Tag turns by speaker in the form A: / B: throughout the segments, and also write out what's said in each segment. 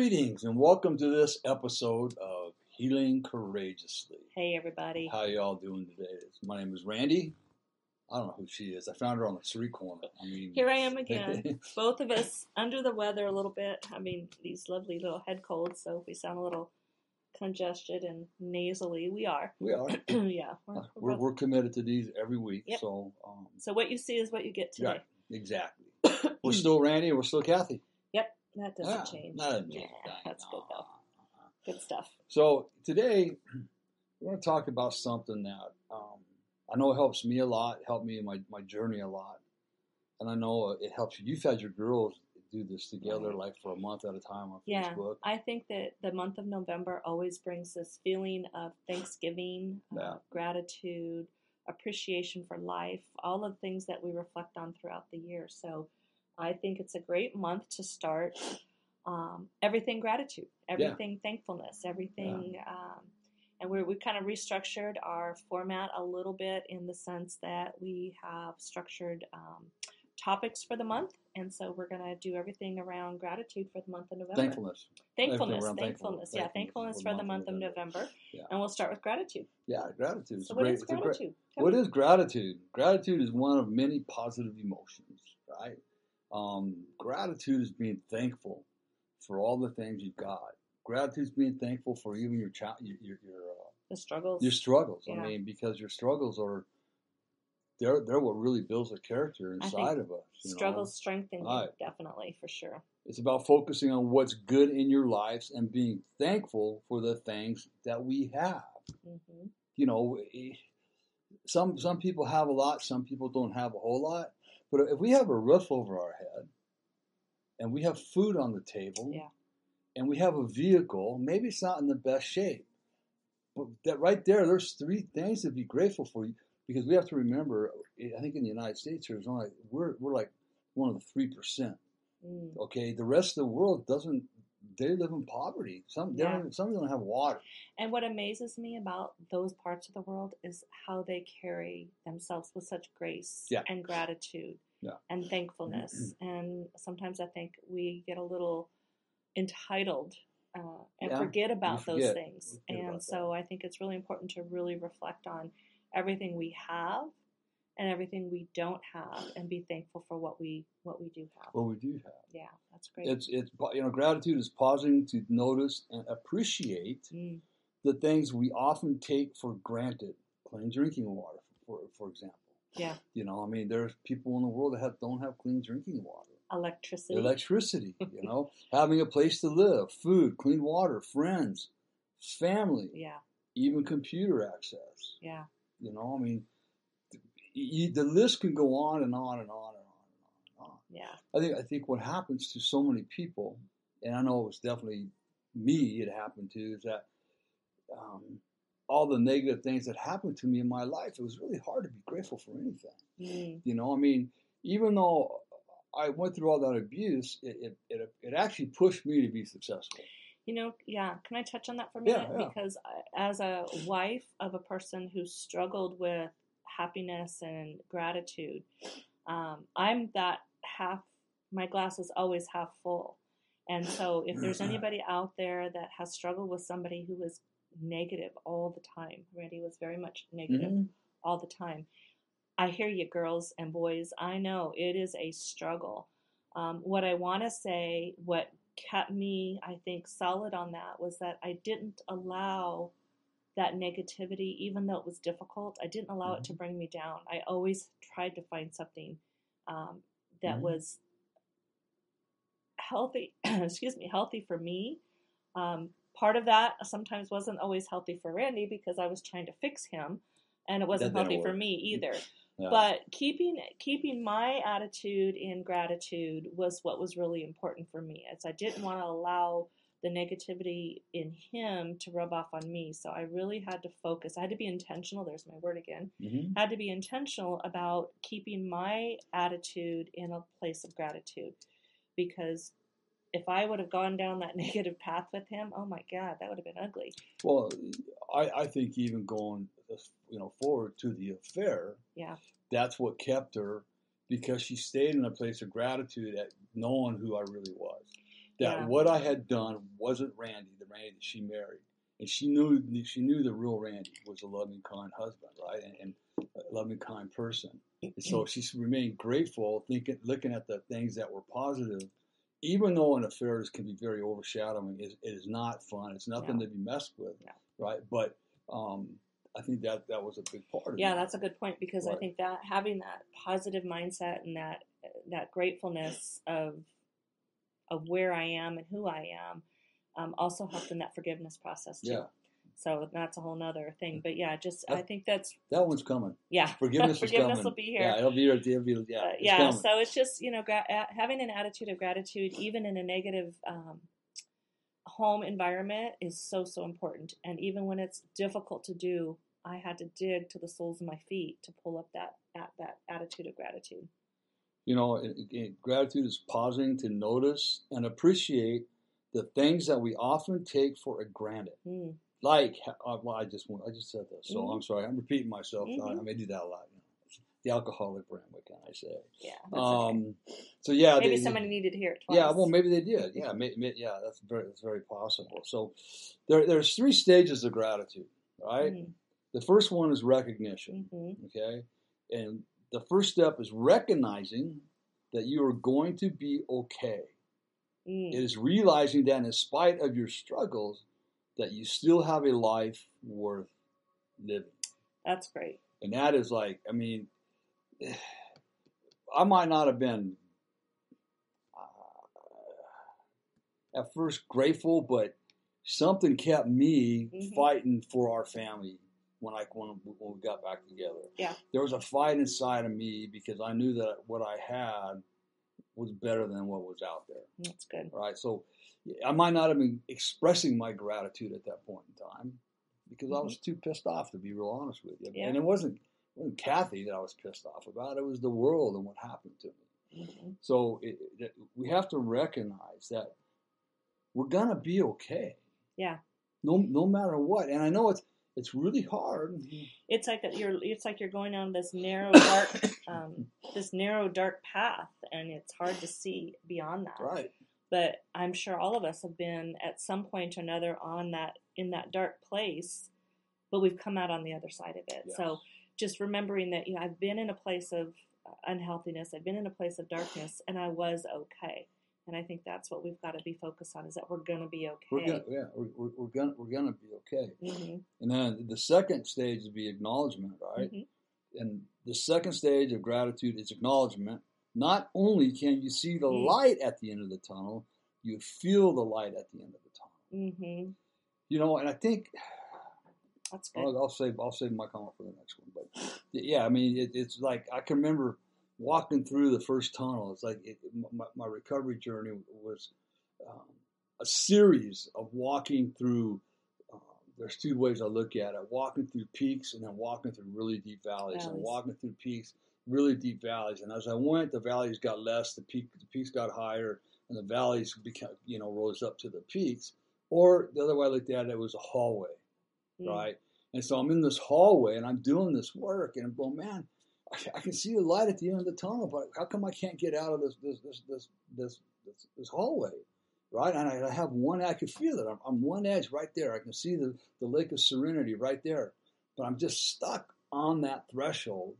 A: Greetings and welcome to this episode of Healing Courageously.
B: Hey everybody.
A: How y'all doing today? My name is Randy. I don't know who she is. I found her on the street corner. I mean,
B: Here I am again. Both of us under the weather a little bit. I mean, these lovely little head colds, so if we sound a little congested and nasally, we are.
A: we are.
B: yeah. We're,
A: We're,
B: we're
A: committed to these every week.
B: Yep.
A: So, um,
B: so what you see is what you get today.
A: right, exactly. we're still Randy and we're still Kathy.
B: That doesn't
A: Yeah,
B: change.
A: That doesn't
B: yeah, that's good though. Good stuff.
A: So today we're going to talk about something that um, I know helps me a lot, helped me in my, my journey a lot, and I know it helps you. You've had your girls do this together
B: Right.
A: like for a month at a time on
B: Yeah,
A: Facebook.
B: I think that the month of November always brings this feeling of Thanksgiving, uh, gratitude, appreciation for life, all of the things that we reflect on throughout the year. So I think it's a great month to start um, everything gratitude, everything thankfulness, everything. Um, and we we kind of restructured our format a little bit in the sense that we have structured um, topics for the month. And so we're going to do everything around gratitude for the month of November.
A: Thankfulness.
B: Thankfulness, thankfulness,
A: thankfulness,
B: yeah,
A: thankfulness
B: for the month of November.
A: Yeah.
B: And we'll start with gratitude.
A: Yeah, gratitude.
B: So, what
A: great.
B: is
A: It's a great-
B: gratitude? Tell
A: What is gratitude? Gratitude is one of many positive emotions, right? Um, gratitude is being thankful for all the things you've got. Gratitude is being thankful for even your child, your your your, uh,
B: the struggles?
A: your struggles.
B: Yeah.
A: I mean, because your struggles are they're they're what really builds a character inside of us. you know?
B: struggles strengthen you, definitely, for sure.
A: It's about focusing on what's good in your lives and being thankful for the things that we have.
B: hmm
A: you know, eh, some some people have a lot, some people don't have a whole lot. But if we have a roof over our head, and we have food on the table,
B: Yeah.
A: and we have a vehicle, maybe it's not in the best shape, but that right there, there's three things to be grateful for. Because we have to remember, I think in the United States, there's only we're we're like one of the three percent.
B: Mm.
A: Okay, the rest of the world doesn't. They live in poverty. Some
B: Yeah.
A: don't, some don't have water.
B: And what amazes me about those parts of the world is how they carry themselves with such grace
A: Yeah.
B: and gratitude
A: Yeah.
B: and thankfulness. and sometimes I think we get a little entitled uh, and forget about those things. And so I think it's really important to really reflect on everything we have and everything we don't have and be thankful for what we what we do have.
A: What we do have.
B: yeah, that's great.
A: It's it's you know gratitude is pausing to notice and appreciate
B: Mm,
A: the things we often take for granted. Clean drinking water, for for example.
B: yeah,
A: You know, I mean, there's people in the world that have, don't have clean drinking water.
B: electricity.
A: Electricity, you know, having a place to live, food, clean water, friends, family,
B: yeah,
A: even computer access.
B: yeah.
A: You know, I mean, you, the list can go on and on and on and on and on and on.
B: Yeah.
A: I think I think what happens to so many people, and I know it was definitely me. It happened to is that um, all the negative things that happened to me in my life. It was really hard to be grateful for anything.
B: Mm,
A: You know, I mean, even though I went through all that abuse, it it, it, it actually pushed me to be successful.
B: You know, yeah. Can I touch on that for a minute?
A: yeah.
B: Because as a wife of a person who struggled with happiness and gratitude, um, I'm that half. My glass is always half full, and so if there's anybody out there that has struggled with somebody who is negative all the time, Randy was very much negative
A: Mhm.
B: all the time. I hear you, girls and boys. I know it is a struggle. Um, what I want to say, what kept me, I think, solid on that was that I didn't allow that negativity, even though it was difficult, I didn't allow it to bring me down. I always tried to find something um, that
A: Mhm.
B: was healthy, excuse me, healthy for me. Um, part of that sometimes wasn't always healthy for Randy because I was trying to fix him, and it wasn't healthy for me either. Yeah. But keeping keeping my attitude in gratitude was what was really important for me, as I didn't want to allow the negativity in him to rub off on me. So I really had to focus. I had to be intentional. There's my word again. Mm-hmm. I had to be intentional about keeping my attitude in a place of gratitude, because if I would have gone down that negative path with him, oh my God, that would have been ugly.
A: Well, I, I think even going, you know, forward to the affair,
B: yeah,
A: that's what kept her because she stayed in a place of gratitude at knowing who I really was. That yeah. what I had done wasn't Randy, the Randy that she married, and she knew she knew the real Randy was a loving, kind husband, right, and, and a loving, kind person. And so she remained grateful, thinking, looking at the things that were positive even though an affair can be very overshadowing, it, it is not fun. It's nothing to be messed with, right? But um, I think that that was a big part of
B: yeah, it. Yeah, that's a good point because right. I think that having that positive mindset and that that gratefulness of of where I am and who I am um, also helped in that forgiveness process too.
A: Yeah.
B: So that's a whole nother thing. But yeah, just that, I think that's
A: that one's coming.
B: Yeah,
A: forgiveness,
B: forgiveness will be here.
A: Yeah, it'll be here. It'll be, yeah, uh,
B: yeah. Coming. So it's just you know gra- having an attitude of gratitude, even in a negative um, home environment, is so so important. And even when it's difficult to do, I had to dig to the soles of my feet to pull up that that, that attitude of gratitude.
A: You know, it, it, gratitude is pausing to notice and appreciate the things that we often take for granted. Mm like uh, well, I just I just said this, so mm-hmm. I'm sorry. I'm repeating myself. Mm-hmm. I may do that a lot. You know. The alcoholic brain. What can I say?
B: Yeah. Um,
A: okay. So yeah,
B: maybe they, somebody needed to hear it twice.
A: Yeah. Well, maybe they did. Yeah. May, may, yeah. That's very that's very possible. So there there's three stages of gratitude. Right. Mm-hmm. The first one is recognition. Mm-hmm. Okay. And the first step is recognizing that you are going to be okay. Mm. It is realizing that in spite of your struggles, that you still have a life worth living.
B: That's great.
A: And that is like, I mean, I might not have been uh, at first grateful, but something kept me mm-hmm. fighting for our family when I when, when we got back together.
B: Yeah,
A: there was a fight inside of me because I knew that what I had was better than what was out there.
B: That's good.
A: Right. So I might not have been expressing my gratitude at that point in time because mm-hmm. I was too pissed off to be real honest with you. Yeah. And it wasn't it wasn't Kathy that I was pissed off about. It was the world and what happened to me. Mm-hmm. So it, it, we have to recognize that we're gonna be okay.
B: Yeah.
A: No, no matter what. And I know it's it's really hard.
B: It's like that. You're. It's like you're going on this narrow, dark, um, this narrow, dark path, and it's hard to see beyond that.
A: Right
B: but I'm sure all of us have been at some point or another on that in that dark place, but we've come out on the other side of it. Yes. So just remembering that you know I've been in a place of unhealthiness, I've been in a place of darkness, and I was okay. And I think that's what we've got to be focused on is that we're going to be okay.
A: We're gonna, yeah, we're, we're going we're going to be okay. Mm-hmm. And then the second stage would be acknowledgement, right? Mm-hmm. And the second stage of gratitude is acknowledgement not only can you see the mm. light at the end of the tunnel, you feel the light at the end of the tunnel. Mm-hmm. You know, and I think
B: that's good.
A: I'll, I'll, save I'll save my comment for the next one. But yeah, I mean, it, it's like I can remember walking through the first tunnel. It's like it, my, my, recovery journey was um, a series of walking through. Um, there's two ways I look at it: walking through peaks and then walking through really deep valleys, valleys. and walking through peaks really deep valleys. And as I went, the valleys got less, the peak, the peaks got higher, and the valleys became, you know, rose up to the peaks. Or the other way I looked at it, it was a hallway, mm. right? And so I'm in this hallway and I'm doing this work, and I'm going, man, I, I, can see the light at the end of the tunnel, but how come I can't get out of this this this this this, this, this hallway? Right, and I, I have one. I can feel it. I'm, I'm one edge right there. I can see the, the lake of serenity right there, but I'm just stuck on that threshold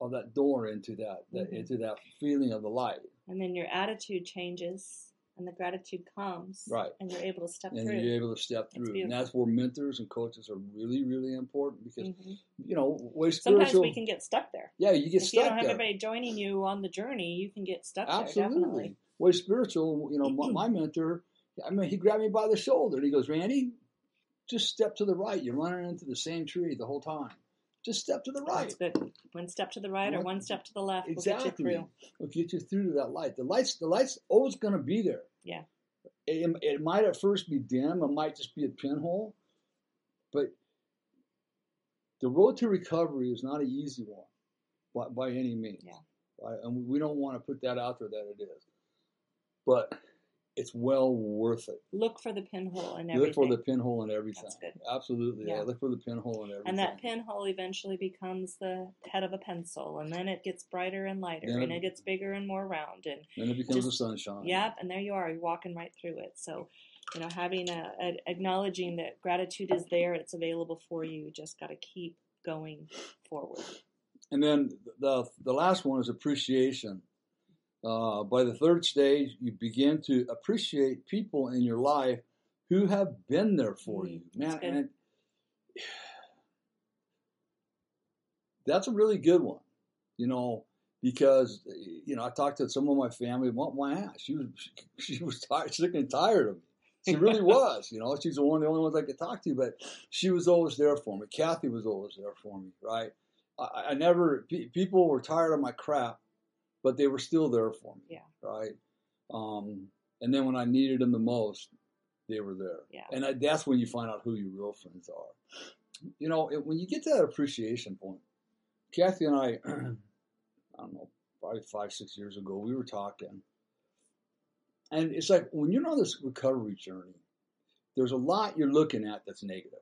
A: of that door into that, that mm-hmm. into that feeling of the light.
B: And then your attitude changes and the gratitude comes.
A: Right.
B: And you're able to step
A: and
B: through.
A: And you're able to step through. And that's where mentors and coaches are really, really important because, mm-hmm. you know, way spiritual.
B: Sometimes we can get stuck there.
A: Yeah, you get
B: if
A: stuck there.
B: you don't have
A: there.
B: everybody joining you on the journey, you can get stuck
A: Absolutely.
B: there, definitely.
A: Way spiritual, you know, my, my mentor, I mean, he grabbed me by the shoulder and he goes, Randy, just step to the right. You're running into the same tree the whole time. just step to the right.
B: That's good. One step to the right or
A: One-
B: one step to the left
A: Exactly.
B: will get you through.
A: It'll get you through to that light. The light's the light's always going to be there.
B: Yeah.
A: It, it might at first be dim. It might just be a pinhole, but the road to recovery is not an easy one by, by any means.
B: Yeah.
A: Right? And we don't want to put that out there that it is, but it's well worth it.
B: Look for the pinhole and everything.
A: look for the pinhole in everything.
B: That's good.
A: Absolutely. Yeah.
B: Yeah.
A: Look for the pinhole in everything.
B: and that pinhole eventually becomes the head of a pencil, and then it gets brighter and lighter,
A: Then
B: and
A: it-
B: it gets bigger and more round, and
A: then it becomes
B: just-
A: the sunshine.
B: Yep, and there you are. You're walking right through it. So, you know, having a, a acknowledging that gratitude is there, it's available for you. You just got to keep going forward.
A: And then the the last one is appreciation. Uh, by the third stage, you begin to appreciate people in your life who have been there for
B: Mm,
A: you,
B: that's
A: man.
B: good.
A: And that's a really good one, you know, because you know I talked to some of my family. My, my aunt, she was she was tired, sick and tired of me. She really was, you know. She's the one, the only ones I could talk to, but she was always there for me. Kathy was always there for me, right? I, I never pe- people were tired of my crap, but they were still there for me.
B: Yeah.
A: Right. Um, and then when I needed them the most, they were there.
B: Yeah.
A: And I, that's when you find out who your real friends are. You know, it, when you get to that appreciation point, Kathy and I, I don't know, probably five six years ago, we were talking, and it's like when you're on this recovery journey, there's a lot you're looking at that's negative.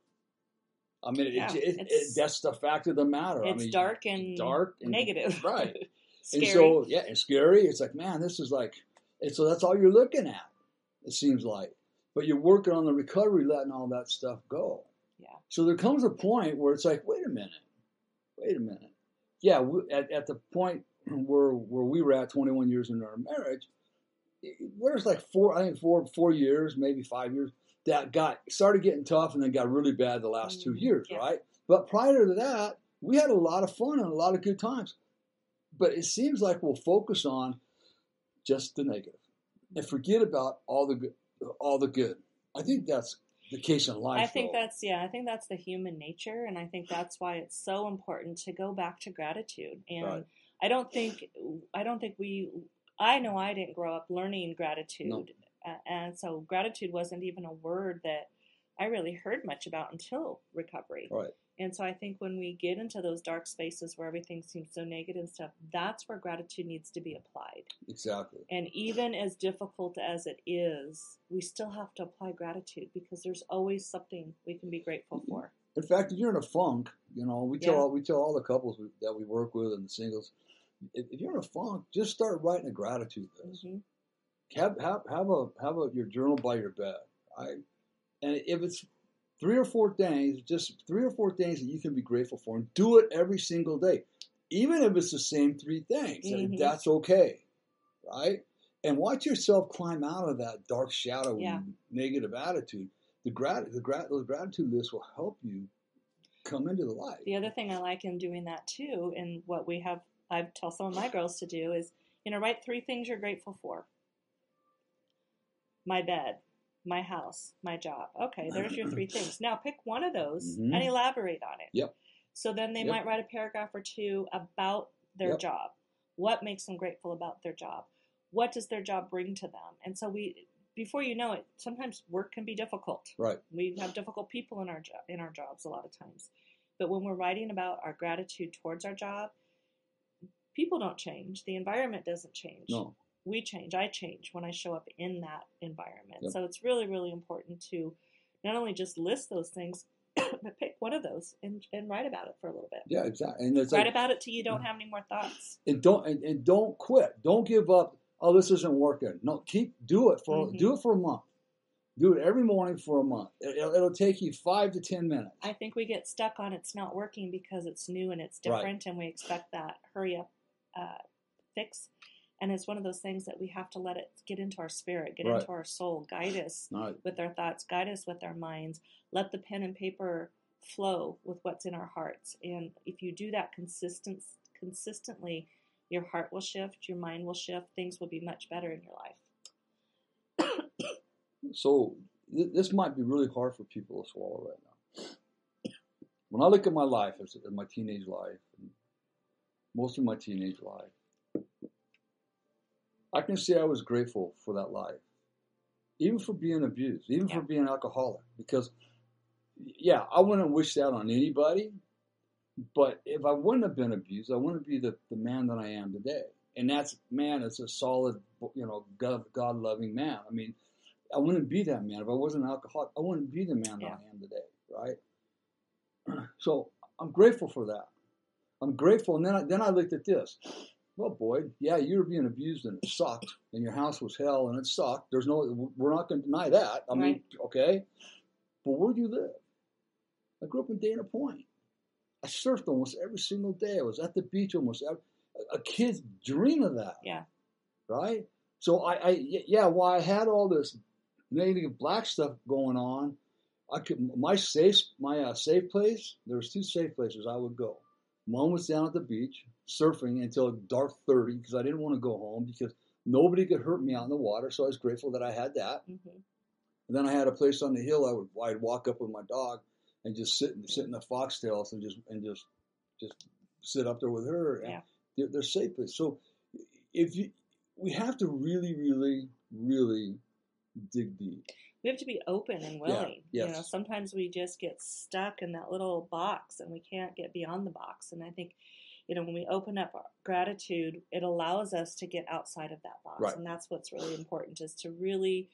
A: I mean, it,
B: Yeah,
A: it, it, that's the fact of the matter. I
B: It's
A: mean,
B: dark and
A: dark and
B: negative.
A: right?
B: Scary.
A: And so, yeah, it's scary. It's like, man, this is like, and so that's all you're looking at. It seems like, but you're working on the recovery, letting all that stuff go.
B: Yeah.
A: So there comes a point where it's like, wait a minute, wait a minute. Yeah, we, at at the point where where we were at 21 years into our marriage, there's like four, I think four four years, maybe five years that got started getting tough and then got really bad the last two
B: Mhm,
A: years,
B: yeah.
A: right? But prior to that, we had a lot of fun and a lot of good times. But it seems like we'll focus on just the negative and forget about all the good. All the good. I think that's the case in life.
B: I think
A: though.
B: that's yeah, I think that's the human nature, and I think that's why it's so important to go back to gratitude. And
A: Right.
B: I don't think I don't think we. I know I didn't grow up learning gratitude,
A: No.
B: uh, and so gratitude wasn't even a word that I really heard much about until recovery.
A: Right.
B: And so I think when we get into those dark spaces where everything seems so negative and stuff, that's where gratitude needs to be applied.
A: exactly.
B: And even as difficult as it is, we still have to apply gratitude because there's always something we can be grateful for.
A: In fact, if you're in a funk, you know, we tell
B: Yeah.
A: all, we tell all the couples we, that we work with and the singles, if, if you're in a funk, just start writing a gratitude list.
B: hmm
A: Have have have a have a your journal by your bed, right? And if it's three or four things, just three or four things that you can be grateful for, and do it every single day, even if it's the same three things.
B: Mhm.
A: That's okay, right? And watch yourself climb out of that dark shadow,
B: Yeah.
A: negative attitude. The grat the grat those gratitude list will help you come into the light.
B: The other thing I like in doing that too, and what we have, I tell some of my girls to do is, you know, write three things you're grateful for. My bed, my house, my job. Okay, there's your three things. Now pick one of those
A: Mhm.
B: and elaborate on it.
A: Yep.
B: So then they
A: Yep.
B: might write a paragraph or two about their
A: Yep.
B: job. What makes them grateful about their job? What does their job bring to them? And so we, before you know it, sometimes work can be difficult.
A: Right.
B: We have difficult people in our job in our jobs a lot of times. But when we're writing about our gratitude towards our job, people don't change. The environment doesn't change.
A: No.
B: We change. I change when I show up in that environment.
A: Yep.
B: So it's really, really important to not only just list those things, but pick one of those and, and write about it for a little bit.
A: Yeah, exactly. And it's
B: Write
A: like,
B: about it till you don't have any more thoughts.
A: and don't and, and don't quit. Don't give up. Oh, this isn't working. No, keep do it for
B: Mhm.
A: do it for a month. Do it every morning for a month. It, will it'll take you five to ten minutes.
B: I think we get stuck on it's not working because it's new and it's
A: Right.
B: different, and we expect that hurry up uh, fix. And it's one of those things that we have to let it get into our spirit, get
A: Right.
B: into our soul, guide us
A: right.
B: with our thoughts, guide us with our minds. Let the pen and paper flow with what's in our hearts. And if you do that consistent, consistently, your heart will shift, your mind will shift, things will be much better in your life.
A: So th- this might be really hard for people to swallow right now. when I look at my life, as my teenage life, most of my teenage life, I can say I was grateful for that life, even for being abused, even yeah. for being alcoholic, because yeah, I wouldn't wish that on anybody. But if I wouldn't have been abused, I wouldn't be the, the man that I am today. And that's man, it's a solid, you know, God, God loving man. I mean, I wouldn't be that man if I wasn't an alcoholic. I wouldn't be the man yeah. that I am today, right? so I'm grateful for that. I'm grateful. And then I, then I looked at this. Well, Boyd, yeah, you were being abused and it sucked, and your house was hell and it sucked. There's no, we're not going to deny that. I right. mean, okay, but where do you live? I grew up in Dana Point. I surfed almost every single day. I was at the beach almost every. A kid's dream of that.
B: Yeah.
A: Right. So I, I yeah, while I had all this negative black stuff going on, I could my safe my uh, safe place. There was two safe places I would go. One was down at the beach surfing until dark thirty because I didn't want to go home because nobody could hurt me out in the water. So I was grateful that I had that. Mm-hmm. And then I had a place on the hill. I would I'd walk up with my dog and just sit sit in the foxtails and just and just just sit up there with her.
B: Yeah.
A: They're, they're safe. So if you, we have to really, really, really dig deep.
B: We have to be open and willing. Yeah, yes. You know, sometimes we just get stuck in that little box and we can't get beyond the box. And I think, you know, when we open up gratitude, it allows us to get outside of that box.
A: Right.
B: And that's what's really important is to really,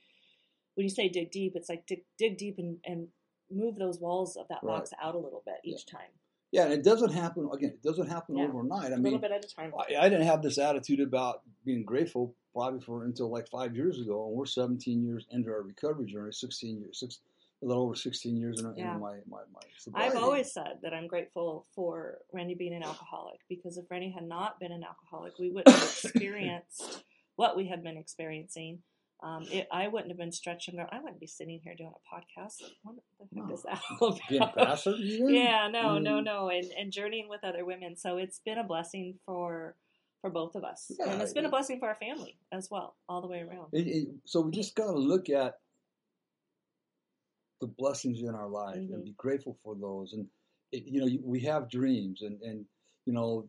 B: when you say dig deep, it's like dig, dig deep and, and move those walls of that right. box out a little bit each
A: yeah.
B: time.
A: Yeah, and it doesn't happen again. It doesn't happen yeah. overnight. I
B: a
A: mean, a
B: little bit at a time.
A: I, I, didn't have this attitude about being grateful probably for until like five years ago, and we're 17 years into our recovery journey. 16 years, six, a little over 16 years in, yeah. in my my, my
B: sobriety. I've always said that I'm grateful for Randy being an alcoholic because if Randy had not been an alcoholic, we wouldn't have experienced what we have been experiencing um, it, I wouldn't have been stretching. I wouldn't be sitting here doing a podcast. What the heck no. is that all about? yeah, no, mm. no, no, and and journeying with other women. So it's been a blessing for for both of us, yeah, and it's been it, a blessing for our family as well, all the way around.
A: It, so we just got to look at the blessings in our life mm-hmm. and be grateful for those. And you know, we have dreams, and and you know,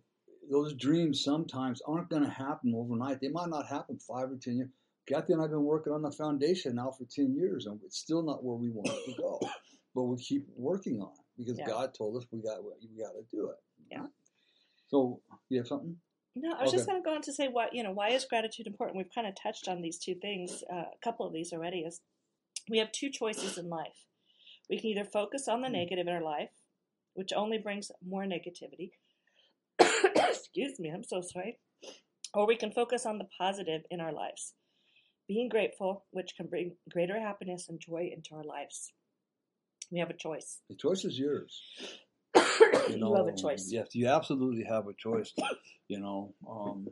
A: those dreams sometimes aren't going to happen overnight. They might not happen five or ten years Kathy and I have been working on the foundation now for 10 years, and it's still not where we want it to go. but we keep working on it because yeah. God told us we got we got to do it.
B: Yeah.
A: So you have something?
B: No, I was okay. just going to go on to say what you know. Why is gratitude important? We've kind of touched on these two things, uh, a couple of these already. Is we have two choices in life. We can either focus on the mm-hmm. negative in our life, which only brings more negativity. Excuse me, I'm so sorry. Or we can focus on the positive in our lives being grateful, which can bring greater happiness and joy into our lives. We have a choice.
A: The choice is yours.
B: you, know, you have a choice.
A: Yes, you absolutely have a choice. You know, um,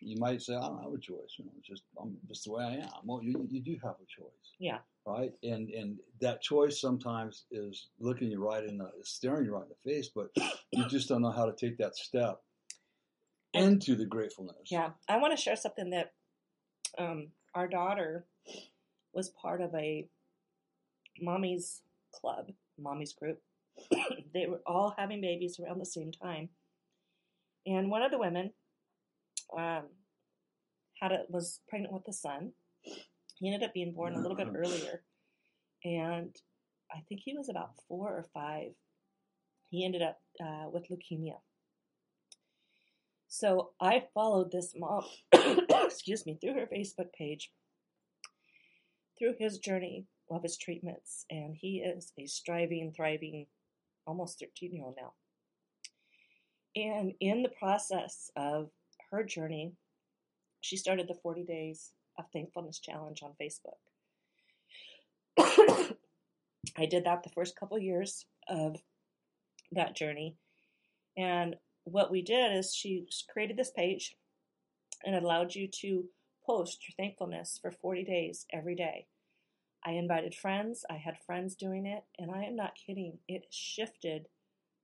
A: you might say, "I don't have a choice." You know, it's just I'm just the way I am. Well, you, you do have a choice.
B: Yeah.
A: Right, and and that choice sometimes is looking you right in the, staring you right in the face, but you just don't know how to take that step into the gratefulness.
B: Yeah, I want to share something that um, our daughter was part of a mommy's club, mommy's group. They were all having babies around the same time, and one of the women um, had a, was pregnant with a son. He ended up being born a little bit earlier, and I think he was about four or five. He ended up uh, with leukemia. So I followed this mom, excuse me, through her Facebook page, through his journey of his treatments, and he is a striving, thriving, almost 13 year old now. And in the process of her journey, she started the 40 Days of Thankfulness Challenge on Facebook. I did that the first couple years of that journey. And what we did is she created this page and allowed you to post your thankfulness for 40 days every day. I invited friends, I had friends doing it, and I am not kidding. It shifted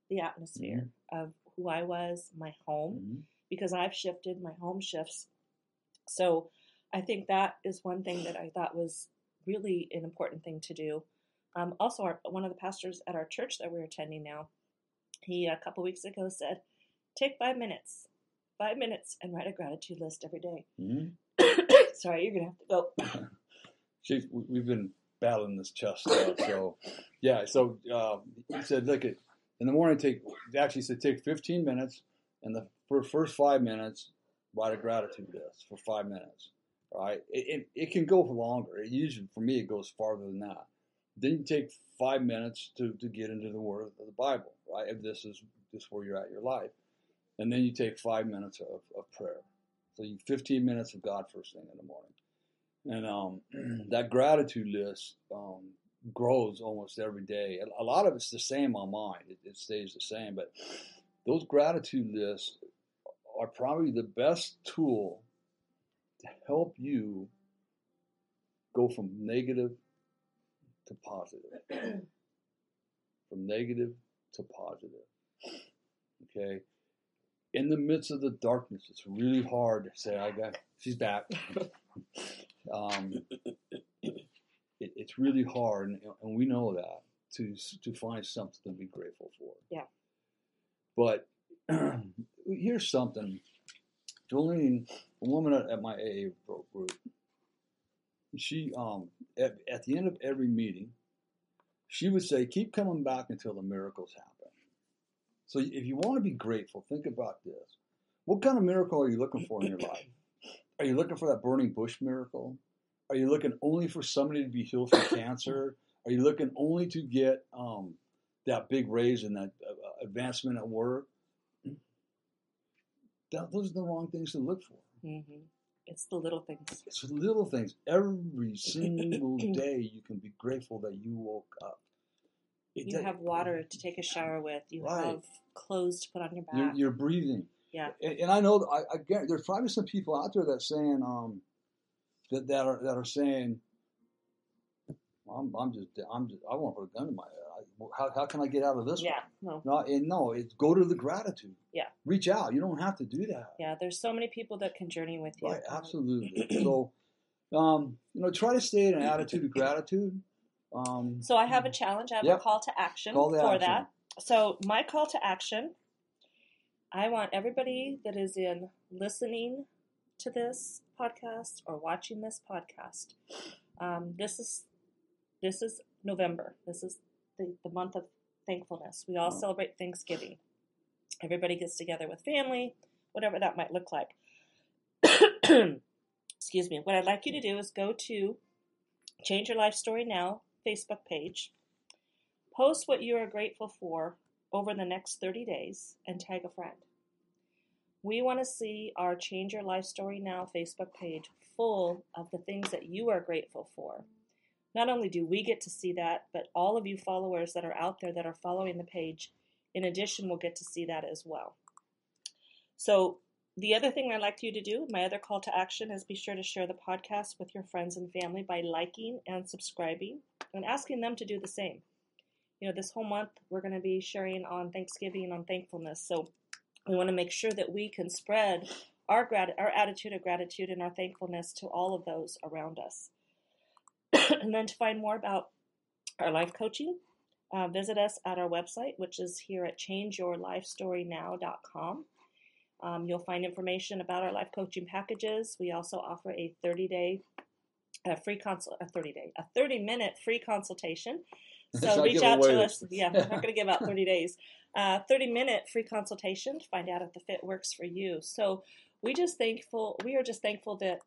B: the atmosphere mm-hmm. of who I was, my home, mm-hmm. because I've shifted, my home shifts. So I think that is one thing that I thought was really an important thing to do Um, also, our, one of the pastors at our church that we're attending now, he a couple weeks ago said, "Take five minutes, five minutes, and write a gratitude list every day."
A: Mm-hmm.
B: Sorry, you're gonna have to go.
A: She's, we've been battling this chest stuff, so yeah. So uh, he said, look at in the morning. Take actually said take 15 minutes, and the for first five minutes, write a gratitude list for five minutes. Right? It, it, it can go for longer. It usually for me it goes farther than that. Then you take five minutes to, to get into the Word of the Bible. Right? If this is this where you're at your life, and then you take five minutes of, of prayer. So you 15 minutes of God first thing in the morning. And um, that gratitude list um, grows almost every day. A lot of it's the same on mine, it, it stays the same. But those gratitude lists are probably the best tool to help you go from negative to positive. from negative to positive. Okay? In the midst of the darkness, it's really hard to say, I got, she's back. um, it, it's really hard, and, and, we know that to to find something to be grateful for.
B: Yeah.
A: But here's something. Jolene, a woman at, at my AA group, she um at, at the end of every meeting, she would say, "Keep coming back until the miracles happen." So if you want to be grateful, think about this. What kind of miracle are you looking for in your life? Are you looking for that burning bush miracle? Are you looking only for somebody to be healed from cancer? Are you looking only to get um, that big raise and that uh, advancement at work? That, those are the wrong things to look for.
B: Mm-hmm. It's the little things.
A: It's the little things. Every single day, you can be grateful that you woke up.
B: It you have water to take a shower with. You right. have clothes to put on your back.
A: You're, you're breathing.
B: Yeah.
A: And, and I know I, I there's probably some people out there that saying um that that are that are saying I'm, I'm just I'm just I want to put a gun in my head. I, how, how can I get out of this?
B: Yeah, one?
A: no, no, and no. It's go to the gratitude.
B: Yeah,
A: reach out. You don't have to do that.
B: Yeah, there's so many people that can journey with you.
A: Right, absolutely. so, um, you know, try to stay in an attitude of gratitude. Um,
B: so I have a challenge. I have yep. a call to action call for action. that. So my call to action, I want everybody that is in listening to this podcast or watching this podcast. Um, this is this is November. This is the, the month of thankfulness. We all celebrate Thanksgiving. Everybody gets together with family, whatever that might look like. Excuse me. What I'd like you to do is go to Change Your Life Story Now Facebook page. Post what you are grateful for over the next 30 days and tag a friend. We want to see our Change Your Life Story Now Facebook page full of the things that you are grateful for. Not only do we get to see that, but all of you followers that are out there that are following the page, in addition, will get to see that as well. So, the other thing I'd like you to do, my other call to action, is be sure to share the podcast with your friends and family by liking and subscribing and asking them to do the same. You know, this whole month we're going to be sharing on Thanksgiving on thankfulness. So we want to make sure that we can spread our grat- our attitude of gratitude and our thankfulness to all of those around us. and then to find more about our life coaching, uh, visit us at our website, which is here at changeyourlifestorynow.com. Um, you'll find information about our life coaching packages. We also offer a 30 day a free consult a 30 day a 30 minute free consultation so reach out to us. Yeah i'm not going to give out 30 days. Uh, 30 minute free consultation to find out if the fit works for you. So we just thankful we are just thankful that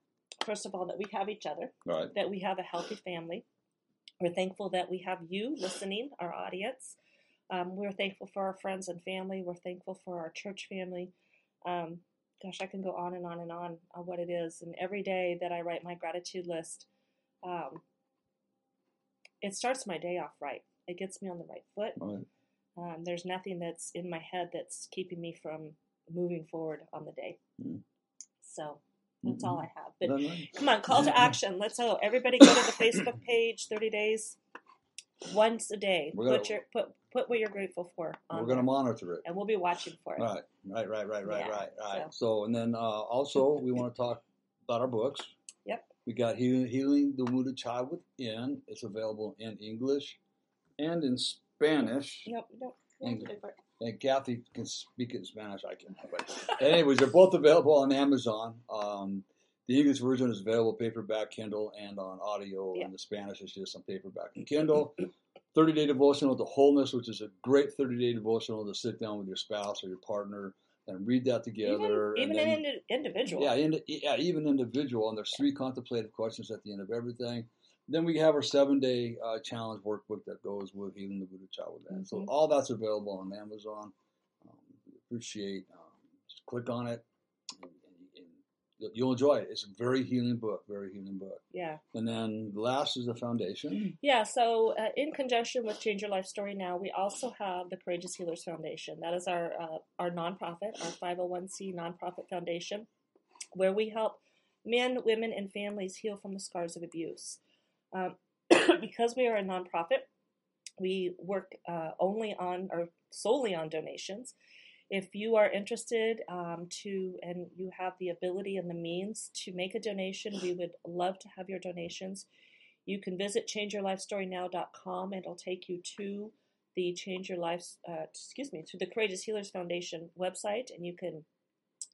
B: first of all that we have each other
A: right.
B: that we have a healthy family. We're thankful that we have you listening our audience. Um, we're thankful for our friends and family. We're thankful for our church family. Um, gosh, I can go on and on and on on what it is. And every day that I write my gratitude list, um, it starts my day off right. It gets me on the right foot.
A: Right.
B: Um, there's nothing that's in my head that's keeping me from moving forward on the day. Mm. So that's mm-hmm. all I have. But come on, call to action. Let's go. Everybody go to the Facebook page. Thirty days, once a day. Gonna, put your put put what you're grateful for.
A: we're going to monitor it,
B: and we'll be watching for it.
A: Right, right, right, right, right, yeah, right, right. So. so, and then uh, also we want to talk about our books. We got Healing, Healing the Wounded Child Within. It's available in English and in Spanish.
B: Nope, nope.
A: And, and Kathy can speak in Spanish. I can. But anyways, they're both available on Amazon. Um, the English version is available paperback, Kindle, and on audio.
B: Yeah.
A: And the Spanish is just on paperback and Kindle. 30 day devotional to wholeness, which is a great 30 day devotional to sit down with your spouse or your partner and read that together.
B: Even,
A: and
B: even
A: then-
B: an indi- individual.
A: yeah, ind- yeah, even individual. And there's three contemplative questions at the end of everything. Then we have our seven day uh, challenge workbook that goes with Healing the Wounded Child Within. So
B: Mhm.
A: all that's available on Amazon. Um, we appreciate. Um, just click on it, and, and, and you'll- enjoy it. It's a very healing book. Very healing book.
B: yeah.
A: And then last is the foundation.
B: Yeah, so uh, in conjunction with Change Your Life Story Now, we also have the Courageous Healers Foundation. That is our uh, our nonprofit, our 501c nonprofit foundation, where we help men, women, and families heal from the scars of abuse. Um, because we are a nonprofit, we work uh, only on or solely on donations. If you are interested um, to and you have the ability and the means to make a donation, we would love to have your donations. You can visit changeyourlifestorynow.com and it'll take you to the Change Your Life, uh, excuse me, to the Courageous Healers Foundation website, and you can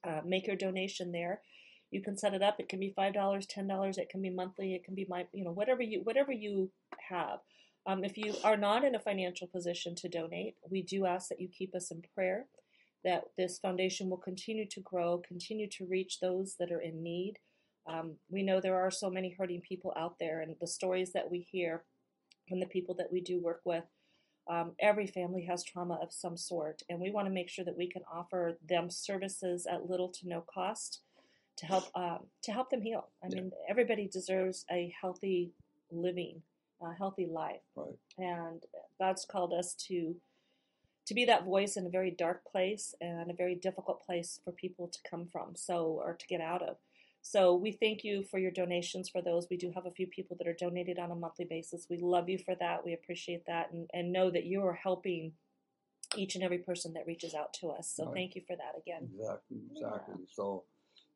B: uh, make your donation there. You can set it up. It can be five dollars, ten dollars. It can be monthly. It can be my, you know, whatever you whatever you have. Um, if you are not in a financial position to donate, we do ask that you keep us in prayer. That this foundation will continue to grow, continue to reach those that are in need. Um, we know there are so many hurting people out there, and the stories that we hear from the people that we do work with, um, every family has trauma of some sort, and we want to make sure that we can offer them services at little to no cost to help um, to help them heal. I
A: Yeah.
B: mean, everybody deserves a healthy living, a healthy life,
A: Right.
B: and God's called us to to be that voice in a very dark place and a very difficult place for people to come from so or to get out of so we thank you for your donations for those we do have a few people that are donated on a monthly basis we love you for that we appreciate that and, and know that you are helping each and every person that reaches out to us so
A: Right.
B: thank you for that again
A: Exactly. Exactly. So,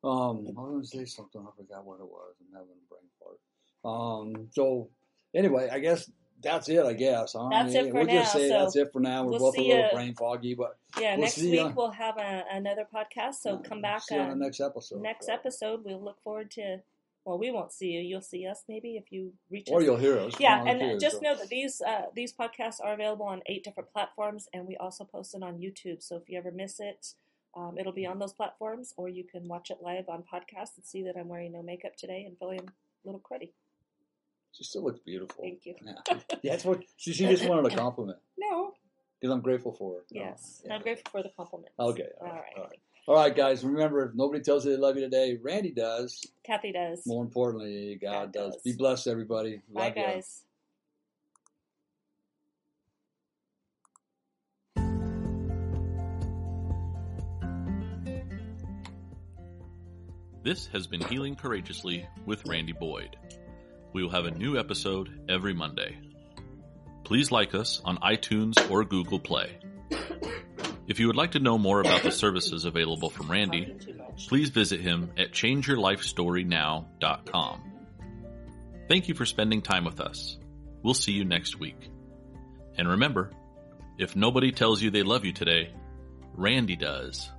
A: um, I was going to say something. I forgot what it was. I'm having a brain fart. Um, so anyway, I guess that's it. I guess.
B: That's it for
A: we'll just
B: now,
A: say
B: so
A: that's it for now. We're
B: we'll
A: both a little
B: ya-
A: brain foggy, but
B: yeah
A: We'll
B: next week we'll have a, another podcast so
A: uh,
B: come back
A: See you on
B: uh,
A: the next episode.
B: next episode we'll look forward to well we won't see you you'll see us maybe if you reach out.
A: Or
B: us
A: you'll hear us.
B: Yeah, and
A: here,
B: just
A: so-
B: know that these uh, these podcasts are available on eight different platforms, and we also post it on YouTube. So if you ever miss it, um, it'll be on those platforms, or you can watch it live on podcast and see that I'm wearing no makeup today and feeling a little cruddy.
A: She still looks beautiful.
B: Thank you.
A: Yeah. That's what she, she just wanted a compliment
B: No,
A: because I'm grateful for her.
B: yes,
A: Yeah.
B: I'm grateful for the compliment.
A: Okay.
B: All right,
A: All right. All right, guys. Remember, if nobody tells you they love you today, Randy does.
B: Kathy does.
A: More importantly, God,
B: God
A: does.
B: does.
A: Be blessed, everybody.
B: Bye,
A: Love ya.
B: guys.
C: This has been Healing Courageously with Randy Boyd. We will have a new episode every Monday. Please like us on iTunes or Google Play. If you would like to know more about the services available from Randy, please visit him at changeyourlifestorynow.com. Thank you for spending time with us. We'll see you next week. And remember, if nobody tells you they love you today, Randy does.